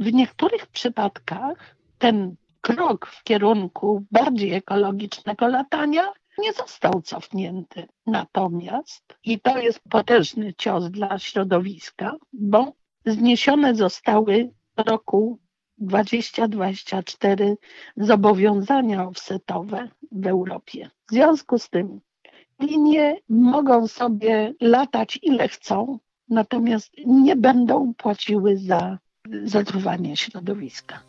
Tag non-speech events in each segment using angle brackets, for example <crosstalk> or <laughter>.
w niektórych przypadkach ten krok w kierunku bardziej ekologicznego latania nie został cofnięty. Natomiast, i to jest potężny cios dla środowiska, bo zniesione zostały w roku 2024 zobowiązania offsetowe w Europie. W związku z tym linie mogą sobie latać ile chcą, natomiast nie będą płaciły za zatruwanie środowiska.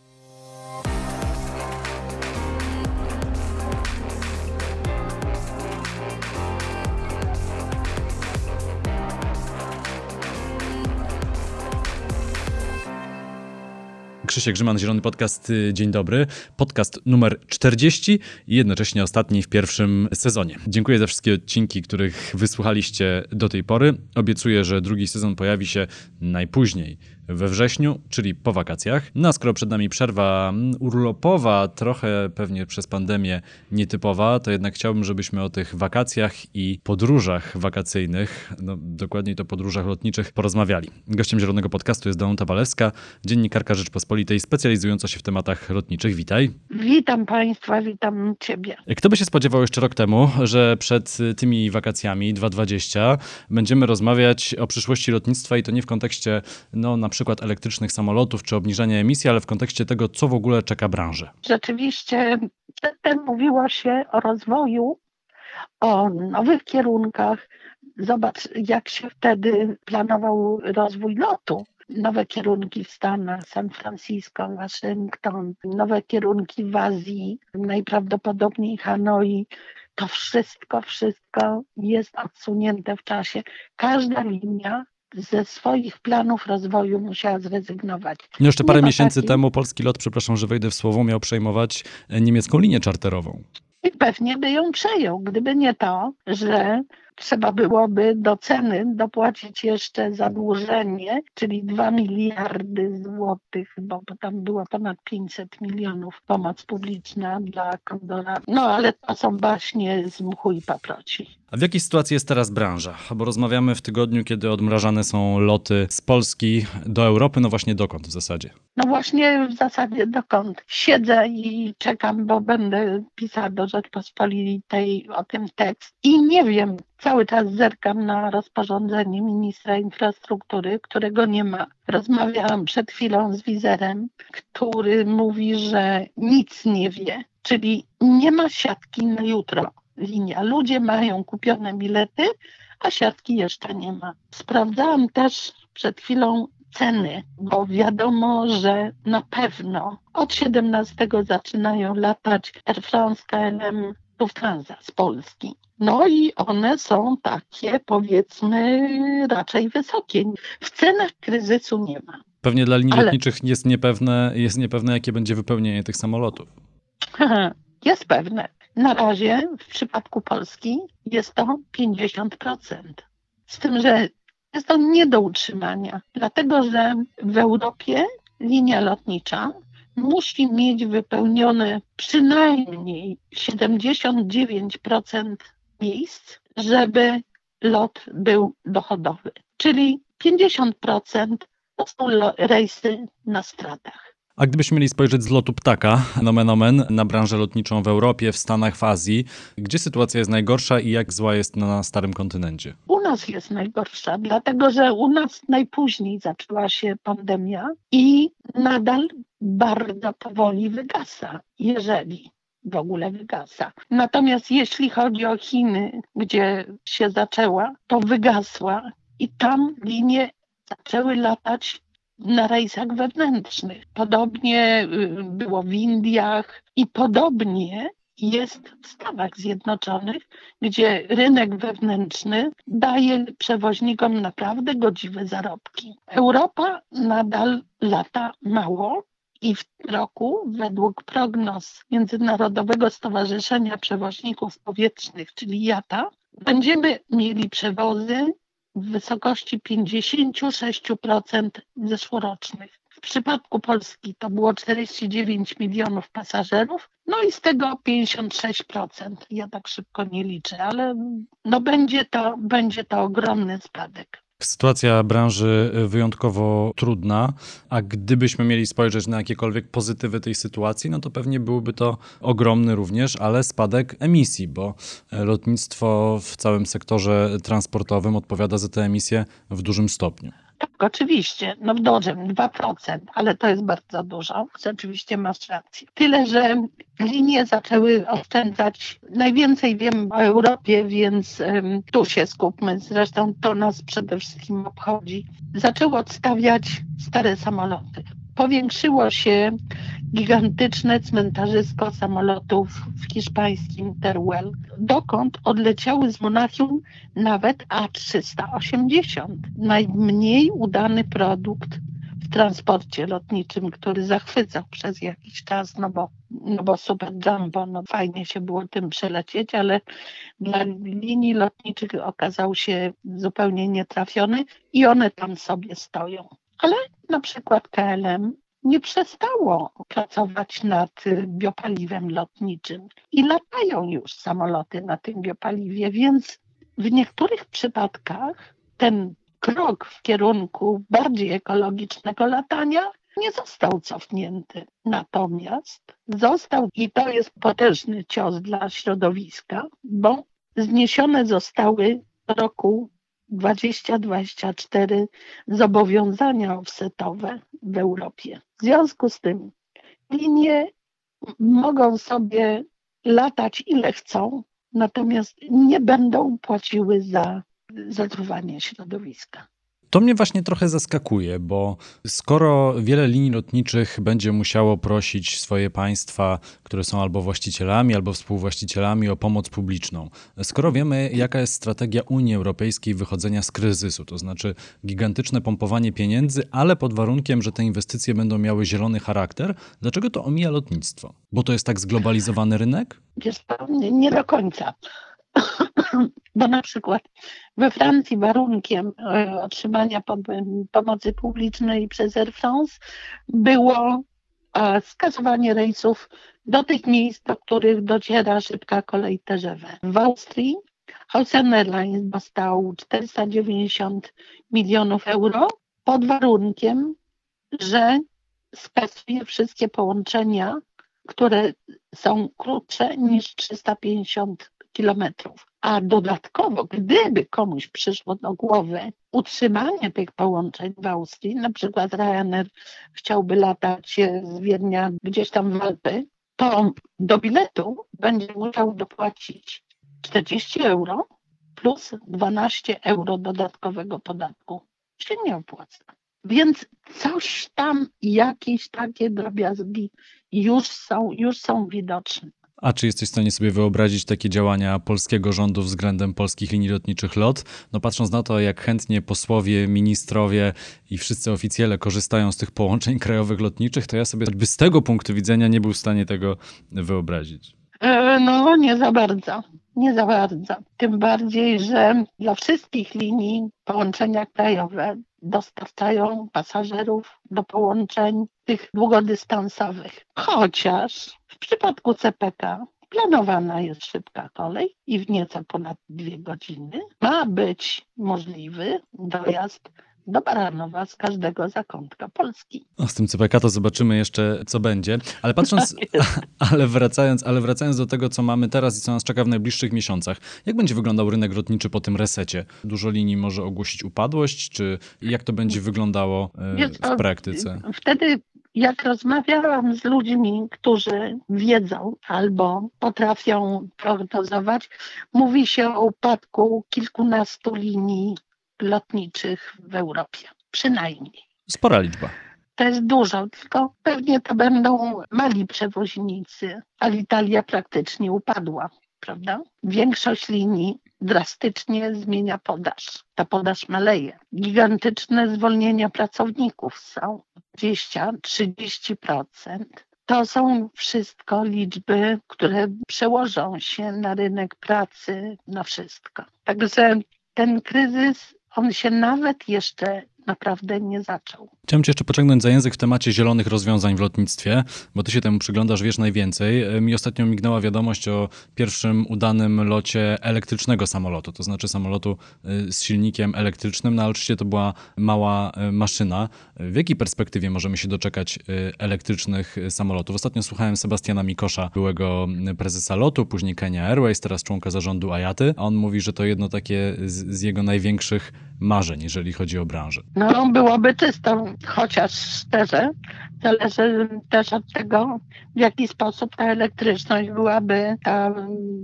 Krzysiek Grzyman, Zielony Podcast. Y, dzień dobry. Podcast numer 40 i jednocześnie ostatni w pierwszym sezonie. Dziękuję za wszystkie odcinki, których wysłuchaliście do tej pory. Obiecuję, że drugi sezon pojawi się najpóźniej we wrześniu, czyli po wakacjach. No a skoro przed nami przerwa urlopowa, trochę pewnie przez pandemię nietypowa, to jednak chciałbym, żebyśmy o tych wakacjach i podróżach wakacyjnych, no dokładniej to podróżach lotniczych, porozmawiali. Gościem Zielonego Podcastu jest Danuta Walewska, dziennikarka Rzeczpospolitej specjalizująca się w tematach lotniczych. Witaj. Witam Państwa, witam Ciebie. Kto by się spodziewał jeszcze rok temu, że przed tymi wakacjami 2020 będziemy rozmawiać o przyszłości lotnictwa i to nie w kontekście no, na przykład elektrycznych samolotów czy obniżania emisji, ale w kontekście tego, co w ogóle czeka branżę. Rzeczywiście przedtem mówiło się o rozwoju, o nowych kierunkach. Zobacz, jak się wtedy planował rozwój lotu. Nowe kierunki w Stanach, San Francisco, Waszyngton, nowe kierunki w Azji, najprawdopodobniej Hanoi. To wszystko, wszystko jest odsunięte w czasie. Każda linia ze swoich planów rozwoju musiała zrezygnować. No jeszcze parę miesięcy temu polski lot, przepraszam, że wejdę w słowo, miał przejmować e, niemiecką linię czarterową. I pewnie by ją przejął, gdyby nie to, że trzeba byłoby do ceny dopłacić jeszcze zadłużenie, czyli 2 miliardy złotych, bo, bo tam było ponad 500 milionów pomoc publiczna dla Kondora. No ale to są baśnie z mchu i paproci. A w jakiej sytuacji jest teraz branża? Bo rozmawiamy w tygodniu, kiedy odmrażane są loty z Polski do Europy. No właśnie dokąd w zasadzie? No właśnie w zasadzie dokąd. Siedzę i czekam, bo będę pisała do Rzeczpospolitej o tym tekst. I nie wiem, cały czas zerkam na rozporządzenie ministra infrastruktury, którego nie ma. Rozmawiałam przed chwilą z wizerem, który mówi, że nic nie wie, czyli nie ma siatki na jutro linia. Ludzie mają kupione bilety, a siatki jeszcze nie ma. Sprawdzałam też przed chwilą ceny, bo wiadomo, że na pewno od 17 zaczynają latać Air France, KLM, Lufthansa z Polski. No i one są takie, powiedzmy, raczej wysokie. W cenach kryzysu nie ma. Pewnie dla linii Ale... lotniczych jest niepewne, jest niepewne, jakie będzie wypełnienie tych samolotów. <laughs> Jest pewne. Na razie w przypadku Polski jest to 50%. Z tym, że jest to nie do utrzymania, dlatego że w Europie linia lotnicza musi mieć wypełnione przynajmniej 79% miejsc, żeby lot był dochodowy. Czyli 50% to są rejsy na stratach. A gdybyśmy mieli spojrzeć z lotu ptaka, nomen omen, na branżę lotniczą w Europie, w Stanach, w Azji, gdzie sytuacja jest najgorsza i jak zła jest na starym kontynencie? U nas jest najgorsza, dlatego że u nas najpóźniej zaczęła się pandemia i nadal bardzo powoli wygasa, jeżeli w ogóle wygasa. Natomiast jeśli chodzi o Chiny, gdzie się zaczęła, to wygasła i tam linie zaczęły latać na rejsach wewnętrznych. Podobnie y, było w Indiach i podobnie jest w Stanach Zjednoczonych, gdzie rynek wewnętrzny daje przewoźnikom naprawdę godziwe zarobki. Europa nadal lata mało i w roku, według prognoz Międzynarodowego Stowarzyszenia Przewoźników Powietrznych, czyli IATA, będziemy mieli przewozy w wysokości 56% zeszłorocznych. W przypadku Polski to było 49 milionów pasażerów, no i z tego 56%. Ja tak szybko nie liczę, ale no będzie to, będzie to ogromny spadek. Sytuacja branży wyjątkowo trudna, a gdybyśmy mieli spojrzeć na jakiekolwiek pozytywy tej sytuacji, no to pewnie byłby to ogromny również, ale spadek emisji, bo lotnictwo w całym sektorze transportowym odpowiada za te emisje w dużym stopniu. Tak, oczywiście, no dużym, 2%, ale to jest bardzo dużo. Rzeczywiście masz rację. Tyle, że linie zaczęły oszczędzać. Najwięcej wiem o Europie, więc um, tu się skupmy. Zresztą to nas przede wszystkim obchodzi. Zaczęły odstawiać stare samoloty. Powiększyło się gigantyczne cmentarzysko samolotów w hiszpańskim Teruel, dokąd odleciały z Monachium nawet A380, najmniej udany produkt w transporcie lotniczym, który zachwycał przez jakiś czas, no bo, no bo super jumbo, no fajnie się było tym przelecieć, ale dla linii lotniczych okazał się zupełnie nietrafiony i one tam sobie stoją. Ale na przykład KLM nie przestało pracować nad biopaliwem lotniczym i latają już samoloty na tym biopaliwie, więc w niektórych przypadkach ten krok w kierunku bardziej ekologicznego latania nie został cofnięty. Natomiast został, i to jest potężny cios dla środowiska, bo zniesione zostały w roku 2024 zobowiązania offsetowe w Europie. W związku z tym linie mogą sobie latać ile chcą, natomiast nie będą płaciły za zatruwanie środowiska. To mnie właśnie trochę zaskakuje, bo skoro wiele linii lotniczych będzie musiało prosić swoje państwa, które są albo właścicielami, albo współwłaścicielami o pomoc publiczną, skoro wiemy, jaka jest strategia Unii Europejskiej wychodzenia z kryzysu, to znaczy gigantyczne pompowanie pieniędzy, ale pod warunkiem, że te inwestycje będą miały zielony charakter, dlaczego to omija lotnictwo? Bo to jest tak zglobalizowany rynek? Nie do końca. <laughs> Bo na przykład we Francji warunkiem e, otrzymania pomocy publicznej przez Air France było e, skasowanie rejsów do tych miejsc, do których dociera szybka kolej TGV. W Austrii Ocean Airlines dostał 490 milionów euro pod warunkiem, że skasuje wszystkie połączenia, które są krótsze niż 350 kilometrów. A dodatkowo, gdyby komuś przyszło do głowy utrzymanie tych połączeń w Austrii, na przykład Ryanair chciałby latać z Wiednia gdzieś tam w Alpy, to do biletu będzie musiał dopłacić 40 euro plus 12 euro dodatkowego podatku. Się nie opłaca. Więc coś tam, jakieś takie drobiazgi już są, już są widoczne. A czy jesteś w stanie sobie wyobrazić takie działania polskiego rządu względem polskich linii lotniczych LOT? No patrząc na to, jak chętnie posłowie, ministrowie i wszyscy oficjele korzystają z tych połączeń krajowych lotniczych, to ja sobie by z tego punktu widzenia nie był w stanie tego wyobrazić. E, no, nie za bardzo. Nie za bardzo. Tym bardziej, że dla wszystkich linii połączenia krajowe dostarczają pasażerów do połączeń tych długodystansowych. Chociaż w przypadku CPK planowana jest szybka kolej i w nieco ponad dwie godziny ma być możliwy dojazd do Baranowa z każdego zakątka Polski. O, z tym CPK to zobaczymy jeszcze, co będzie. Ale patrząc, <laughs> <laughs> ale wracając, ale wracając do tego, co mamy teraz i co nas czeka w najbliższych miesiącach, jak będzie wyglądał rynek lotniczy po tym resecie? Dużo linii może ogłosić upadłość, czy jak to będzie wyglądało e, w praktyce? Wtedy jak rozmawiałam z ludźmi, którzy wiedzą albo potrafią prognozować, mówi się o upadku kilkunastu linii lotniczych w Europie. Przynajmniej. Spora liczba. To jest dużo, tylko pewnie to będą mali przewoźnicy, ale Italia praktycznie upadła, prawda? Większość linii drastycznie zmienia podaż. Ta podaż maleje. Gigantyczne zwolnienia pracowników są 20-30%. To są wszystko liczby, które przełożą się na rynek pracy, na wszystko. Także ten kryzys on się nawet jeszcze naprawdę nie zaczął. Chciałem Cię jeszcze pociągnąć za język w temacie zielonych rozwiązań w lotnictwie, bo Ty się temu przyglądasz, wiesz najwięcej. Mi ostatnio mignęła wiadomość o pierwszym udanym locie elektrycznego samolotu, to znaczy samolotu y, z silnikiem elektrycznym, no ale oczywiście to była mała y, maszyna. W jakiej perspektywie możemy się doczekać elektrycznych samolotów? Ostatnio słuchałem Sebastiana Mikosza, byłego prezesa lotu, później Kenya Airways, teraz członka zarządu Ayaty. On mówi, że to jedno takie z, z jego największych marzeń, jeżeli chodzi o branżę. No, byłoby czysto, chociaż szczerze, zależy też od tego, w jaki sposób ta elektryczność byłaby, ta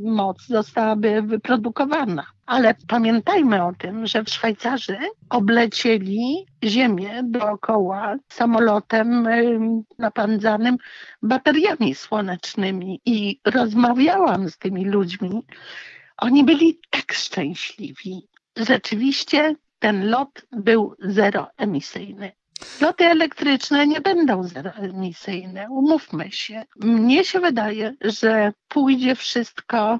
moc zostałaby wyprodukowana. Ale pamiętajmy o tym, że Szwajcarzy oblecieli Ziemię dookoła samolotem napędzanym bateriami słonecznymi i rozmawiałam z tymi ludźmi. Oni byli tak szczęśliwi. Rzeczywiście ten lot był zeroemisyjny. Loty elektryczne nie będą zeroemisyjne, umówmy się. Mnie się wydaje, że pójdzie wszystko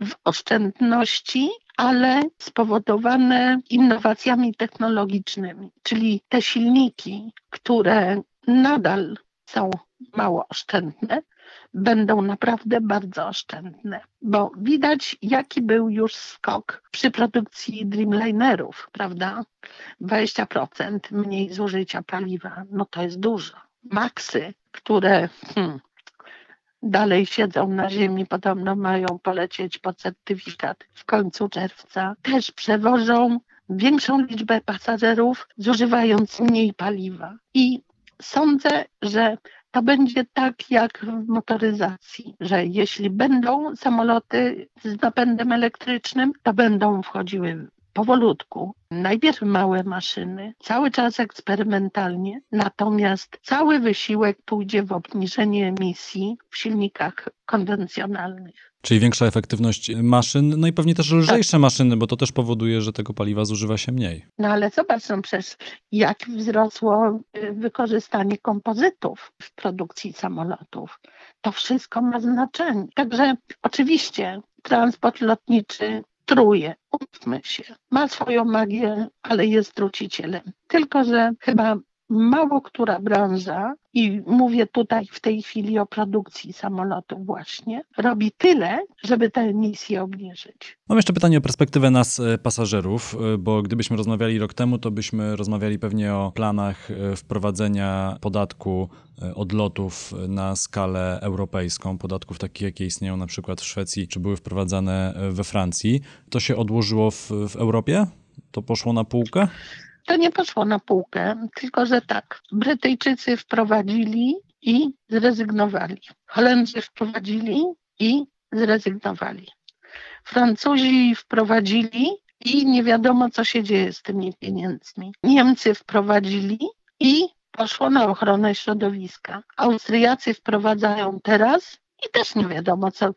w oszczędności, ale spowodowane innowacjami technologicznymi, czyli te silniki, które nadal są mało oszczędne, będą naprawdę bardzo oszczędne, bo widać, jaki był już skok przy produkcji Dreamlinerów, prawda? 20% mniej zużycia paliwa, no to jest dużo. Maxy, które hmm, dalej siedzą na ziemi, podobno mają polecieć po certyfikat w końcu czerwca, też przewożą większą liczbę pasażerów, zużywając mniej paliwa. I sądzę, że to będzie tak jak w motoryzacji, że jeśli będą samoloty z napędem elektrycznym, to będą wchodziły powolutku. Najpierw małe maszyny, cały czas eksperymentalnie, natomiast cały wysiłek pójdzie w obniżenie emisji w silnikach konwencjonalnych. Czyli większa efektywność maszyn, no i pewnie też lżejsze tak. maszyny, bo to też powoduje, że tego paliwa zużywa się mniej. No ale zobacz, no przecież jak wzrosło y, wykorzystanie kompozytów w produkcji samolotów. To wszystko ma znaczenie. Także oczywiście transport lotniczy truje, umówmy się. Ma swoją magię, ale jest trucicielem. Tylko, że chyba mało która branża, i mówię tutaj w tej chwili o produkcji samolotów właśnie, robi tyle, żeby te emisje obniżyć. Mam jeszcze pytanie o perspektywę nas, e, pasażerów, e, bo gdybyśmy rozmawiali rok temu, to byśmy rozmawiali pewnie o planach e, wprowadzenia podatku odlotów na skalę europejską, podatków takich, jakie istnieją na przykład w Szwecji, czy były wprowadzane we Francji. To się odłożyło w, w Europie? To poszło na półkę? To nie poszło na półkę, tylko że tak, Brytyjczycy wprowadzili i zrezygnowali. Holendrzy wprowadzili i zrezygnowali. Francuzi wprowadzili i nie wiadomo, co się dzieje z tymi pieniędzmi. Niemcy wprowadzili i poszło na ochronę środowiska. Austriacy wprowadzają teraz i też nie wiadomo, co.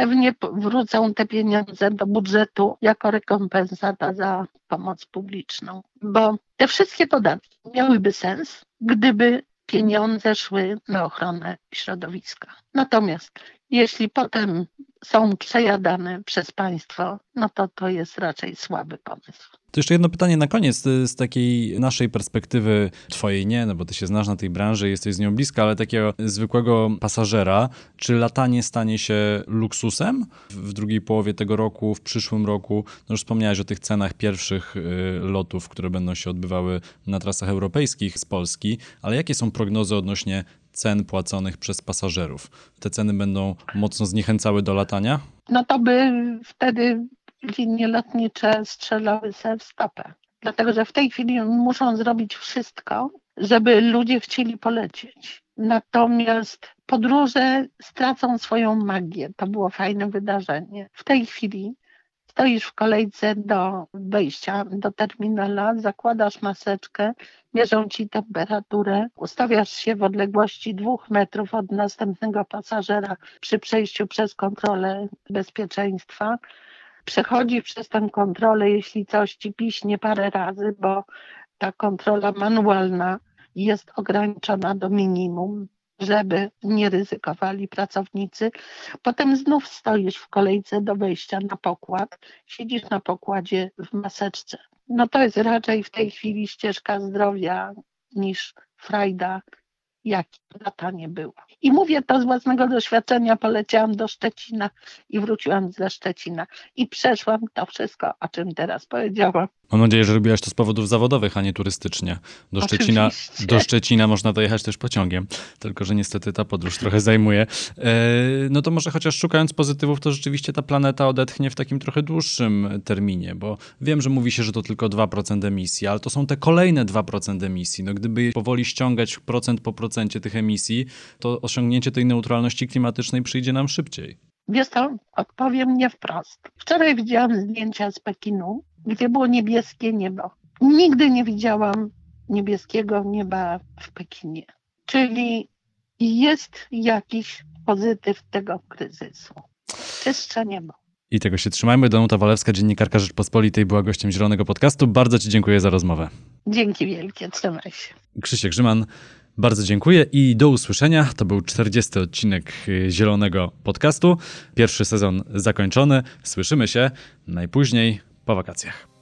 Pewnie wrócą te pieniądze do budżetu jako rekompensata za pomoc publiczną, bo te wszystkie podatki miałyby sens, gdyby pieniądze szły na ochronę środowiska. Natomiast jeśli potem są przejadane przez państwo, no to to jest raczej słaby pomysł. To jeszcze jedno pytanie na koniec y, z takiej naszej perspektywy, twojej nie, no bo ty się znasz na tej branży, jesteś z nią bliska, ale takiego zwykłego pasażera, czy latanie stanie się luksusem w drugiej połowie tego roku, w przyszłym roku? No już wspomniałeś o tych cenach pierwszych y, lotów, które będą się odbywały na trasach europejskich z Polski, ale jakie są prognozy odnośnie cen płaconych przez pasażerów? Te ceny będą mocno zniechęcały do latania? No to by wtedy linie lotnicze strzelały sobie w stopę. Dlatego, że w tej chwili muszą zrobić wszystko, żeby ludzie chcieli polecieć. Natomiast podróże stracą swoją magię. To było fajne wydarzenie. W tej chwili stoisz w kolejce do wejścia do terminala, zakładasz maseczkę, mierzą ci temperaturę, ustawiasz się w odległości dwóch metrów od następnego pasażera przy przejściu przez kontrolę bezpieczeństwa. Przechodzi przez tę kontrolę, jeśli coś ci piśnie parę razy, bo ta kontrola manualna jest ograniczona do minimum żeby nie ryzykowali pracownicy. Potem znów stoisz w kolejce do wejścia na pokład, siedzisz na pokładzie w maseczce. No to jest raczej w tej chwili ścieżka zdrowia niż frajda, jak lata nie było. I mówię to z własnego doświadczenia. Poleciałam do Szczecina i wróciłam ze Szczecina i przeszłam to wszystko, o czym teraz powiedziałam. Mam nadzieję, że robiłaś to z powodów zawodowych, a nie turystycznie. Do Szczecina, Oczywiście. do Szczecina można dojechać też pociągiem, tylko że niestety ta podróż trochę zajmuje. E, no to może chociaż szukając pozytywów, to rzeczywiście ta planeta odetchnie w takim trochę dłuższym terminie, bo wiem, że mówi się, że to tylko 2% emisji, ale to są te kolejne 2% emisji. No gdyby powoli ściągać procent po procencie tych emisji, to osiągnięcie tej neutralności klimatycznej przyjdzie nam szybciej. Wiesz co, odpowiem nie wprost. Wczoraj widziałam zdjęcia z Pekinu, gdzie było niebieskie niebo. Nigdy nie widziałam niebieskiego nieba w Pekinie. Czyli jest jakiś pozytyw tego kryzysu. Czystsze niebo. I tego się trzymajmy. Danuta Walewska, dziennikarka Rzeczpospolitej, była gościem Zielonego Podcastu. Bardzo Ci dziękuję za rozmowę. Dzięki wielkie, trzymaj się. Krzysiek Grzyman, bardzo dziękuję i do usłyszenia. To był 40 odcinek y, Zielonego Podcastu. Pierwszy sezon zakończony. Słyszymy się najpóźniej po wakacjach.